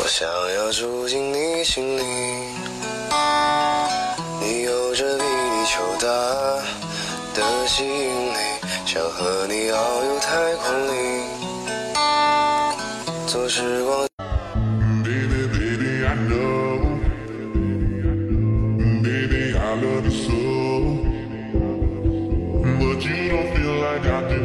我想要住进你心里，你有着比地球大的吸引力，想和你遨游太空里，坐时光。Baby, I love you so But you don't feel like I do